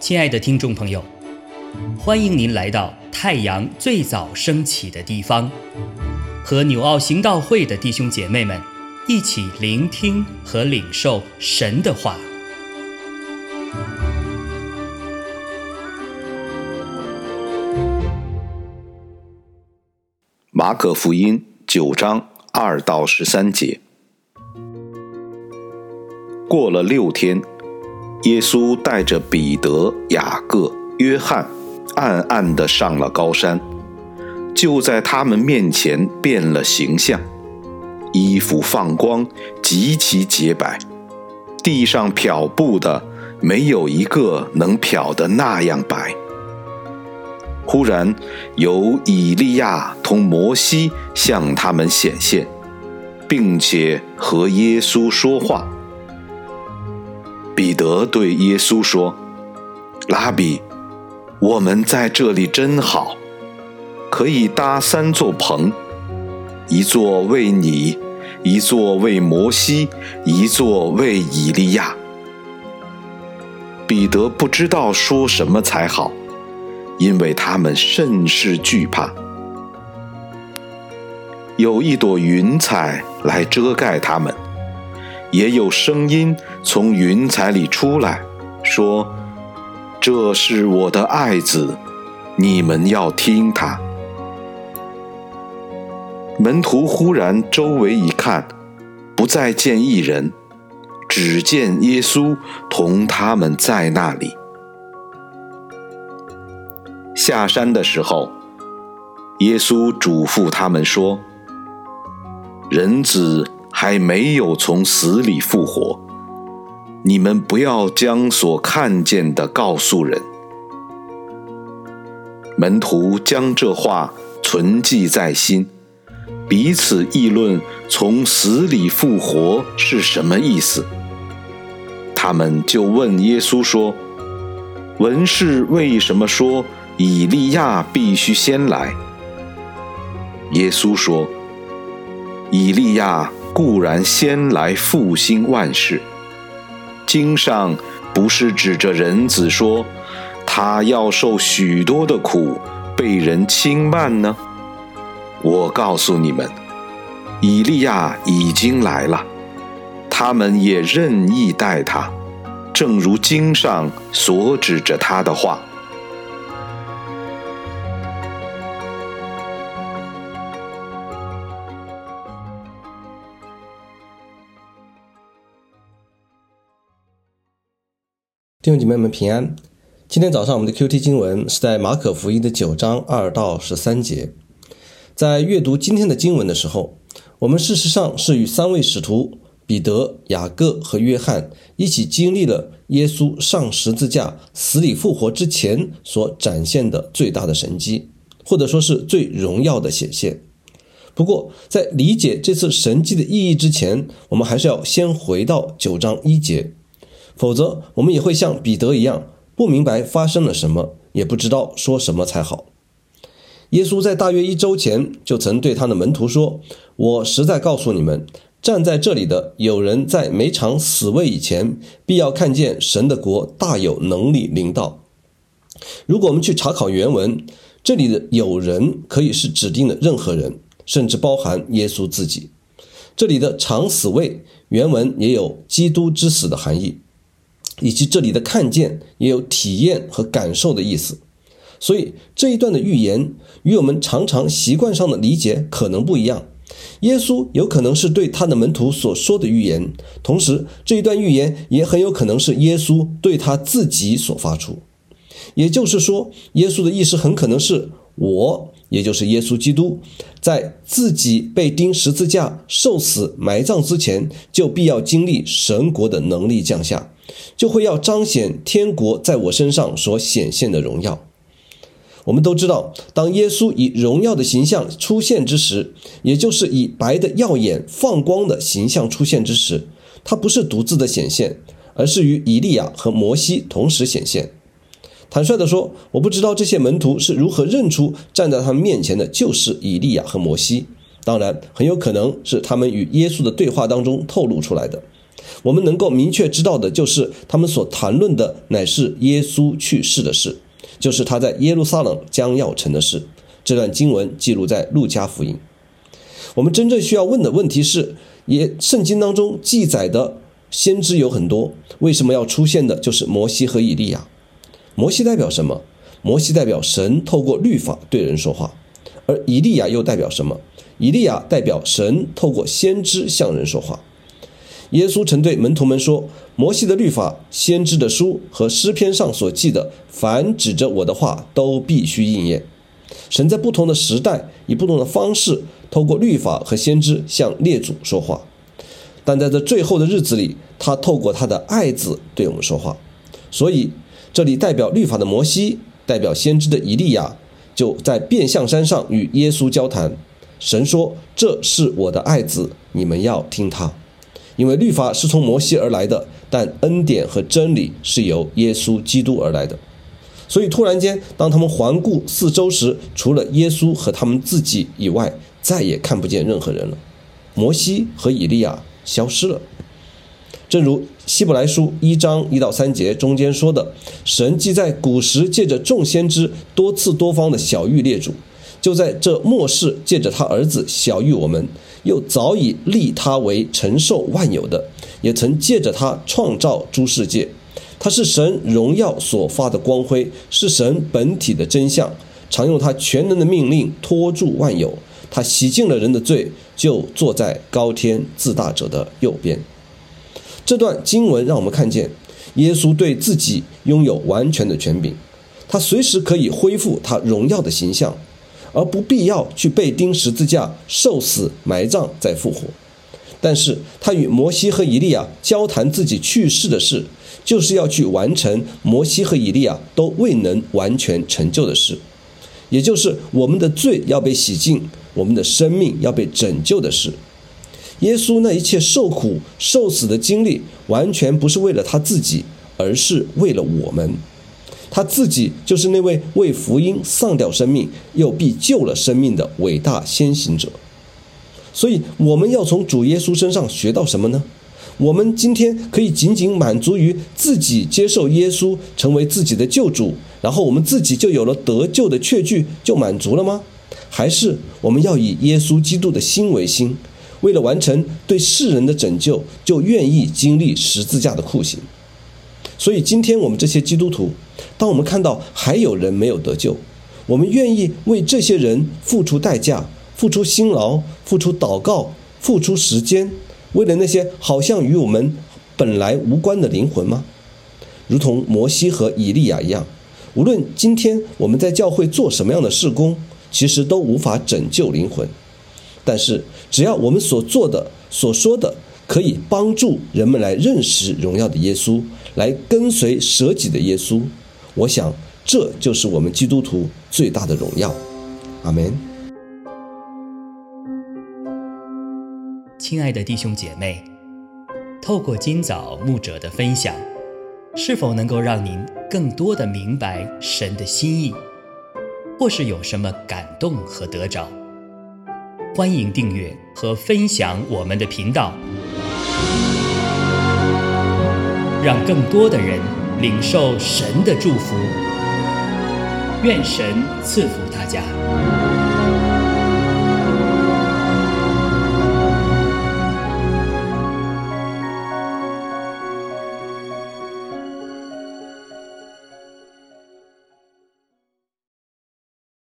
亲爱的听众朋友，欢迎您来到太阳最早升起的地方，和纽奥行道会的弟兄姐妹们一起聆听和领受神的话。马可福音九章二到十三节。过了六天，耶稣带着彼得、雅各、约翰，暗暗地上了高山，就在他们面前变了形象，衣服放光，极其洁白，地上漂布的没有一个能漂得那样白。忽然，有以利亚同摩西向他们显现，并且和耶稣说话。彼得对耶稣说：“拉比，我们在这里真好，可以搭三座棚，一座为你，一座为摩西，一座为以利亚。”彼得不知道说什么才好。因为他们甚是惧怕，有一朵云彩来遮盖他们，也有声音从云彩里出来，说：“这是我的爱子，你们要听他。”门徒忽然周围一看，不再见一人，只见耶稣同他们在那里。下山的时候，耶稣嘱咐他们说：“人子还没有从死里复活，你们不要将所看见的告诉人。”门徒将这话存记在心，彼此议论从死里复活是什么意思。他们就问耶稣说：“文士为什么说？”以利亚必须先来。耶稣说：“以利亚固然先来复兴万事，经上不是指着人子说，他要受许多的苦，被人轻慢呢？我告诉你们，以利亚已经来了，他们也任意待他，正如经上所指着他的话。”弟兄姐妹们平安。今天早上我们的 Q T 经文是在马可福音的九章二到十三节。在阅读今天的经文的时候，我们事实上是与三位使徒彼得、雅各和约翰一起经历了耶稣上十字架、死里复活之前所展现的最大的神迹，或者说是最荣耀的显现。不过，在理解这次神迹的意义之前，我们还是要先回到九章一节。否则，我们也会像彼得一样，不明白发生了什么，也不知道说什么才好。耶稣在大约一周前就曾对他的门徒说：“我实在告诉你们，站在这里的有人在没尝死味以前，必要看见神的国大有能力临到。”如果我们去查考原文，这里的有人可以是指定的任何人，甚至包含耶稣自己。这里的尝死味，原文也有基督之死的含义。以及这里的看见也有体验和感受的意思，所以这一段的预言与我们常常习惯上的理解可能不一样。耶稣有可能是对他的门徒所说的预言，同时这一段预言也很有可能是耶稣对他自己所发出。也就是说，耶稣的意思很可能是我，也就是耶稣基督，在自己被钉十字架、受死、埋葬之前，就必要经历神国的能力降下。就会要彰显天国在我身上所显现的荣耀。我们都知道，当耶稣以荣耀的形象出现之时，也就是以白的耀眼、放光的形象出现之时，他不是独自的显现，而是与以利亚和摩西同时显现。坦率地说，我不知道这些门徒是如何认出站在他们面前的就是以利亚和摩西。当然，很有可能是他们与耶稣的对话当中透露出来的。我们能够明确知道的就是，他们所谈论的乃是耶稣去世的事，就是他在耶路撒冷将要成的事。这段经文记录在路加福音。我们真正需要问的问题是：也圣经当中记载的先知有很多，为什么要出现的就是摩西和以利亚？摩西代表什么？摩西代表神透过律法对人说话，而以利亚又代表什么？以利亚代表神透过先知向人说话。耶稣曾对门徒们说：“摩西的律法、先知的书和诗篇上所记的，凡指着我的话，都必须应验。”神在不同的时代，以不同的方式，透过律法和先知向列祖说话，但在这最后的日子里，他透过他的爱子对我们说话。所以，这里代表律法的摩西，代表先知的以利亚，就在变相山上与耶稣交谈。神说：“这是我的爱子，你们要听他。”因为律法是从摩西而来的，但恩典和真理是由耶稣基督而来的。所以，突然间，当他们环顾四周时，除了耶稣和他们自己以外，再也看不见任何人了。摩西和以利亚消失了。正如希伯来书一章一到三节中间说的：“神既在古时借着众先知多次多方的小谕列祖，就在这末世借着他儿子小谕我们。”又早已立他为承受万有的，也曾借着他创造诸世界。他是神荣耀所发的光辉，是神本体的真相，常用他全能的命令托住万有。他洗净了人的罪，就坐在高天自大者的右边。这段经文让我们看见，耶稣对自己拥有完全的权柄，他随时可以恢复他荣耀的形象。而不必要去被钉十字架、受死、埋葬再复活，但是他与摩西和以利亚交谈自己去世的事，就是要去完成摩西和以利亚都未能完全成就的事，也就是我们的罪要被洗净，我们的生命要被拯救的事。耶稣那一切受苦、受死的经历，完全不是为了他自己，而是为了我们。他自己就是那位为福音丧掉生命，又必救了生命的伟大先行者。所以，我们要从主耶稣身上学到什么呢？我们今天可以仅仅满足于自己接受耶稣成为自己的救主，然后我们自己就有了得救的确据，就满足了吗？还是我们要以耶稣基督的心为心，为了完成对世人的拯救，就愿意经历十字架的酷刑？所以，今天我们这些基督徒。当我们看到还有人没有得救，我们愿意为这些人付出代价、付出辛劳、付出祷告、付出时间，为了那些好像与我们本来无关的灵魂吗？如同摩西和以利亚一样，无论今天我们在教会做什么样的事工，其实都无法拯救灵魂。但是，只要我们所做的、所说的，可以帮助人们来认识荣耀的耶稣，来跟随舍己的耶稣。我想，这就是我们基督徒最大的荣耀。阿门。亲爱的弟兄姐妹，透过今早牧者的分享，是否能够让您更多的明白神的心意，或是有什么感动和得着？欢迎订阅和分享我们的频道，让更多的人。领受神的祝福，愿神赐福大家。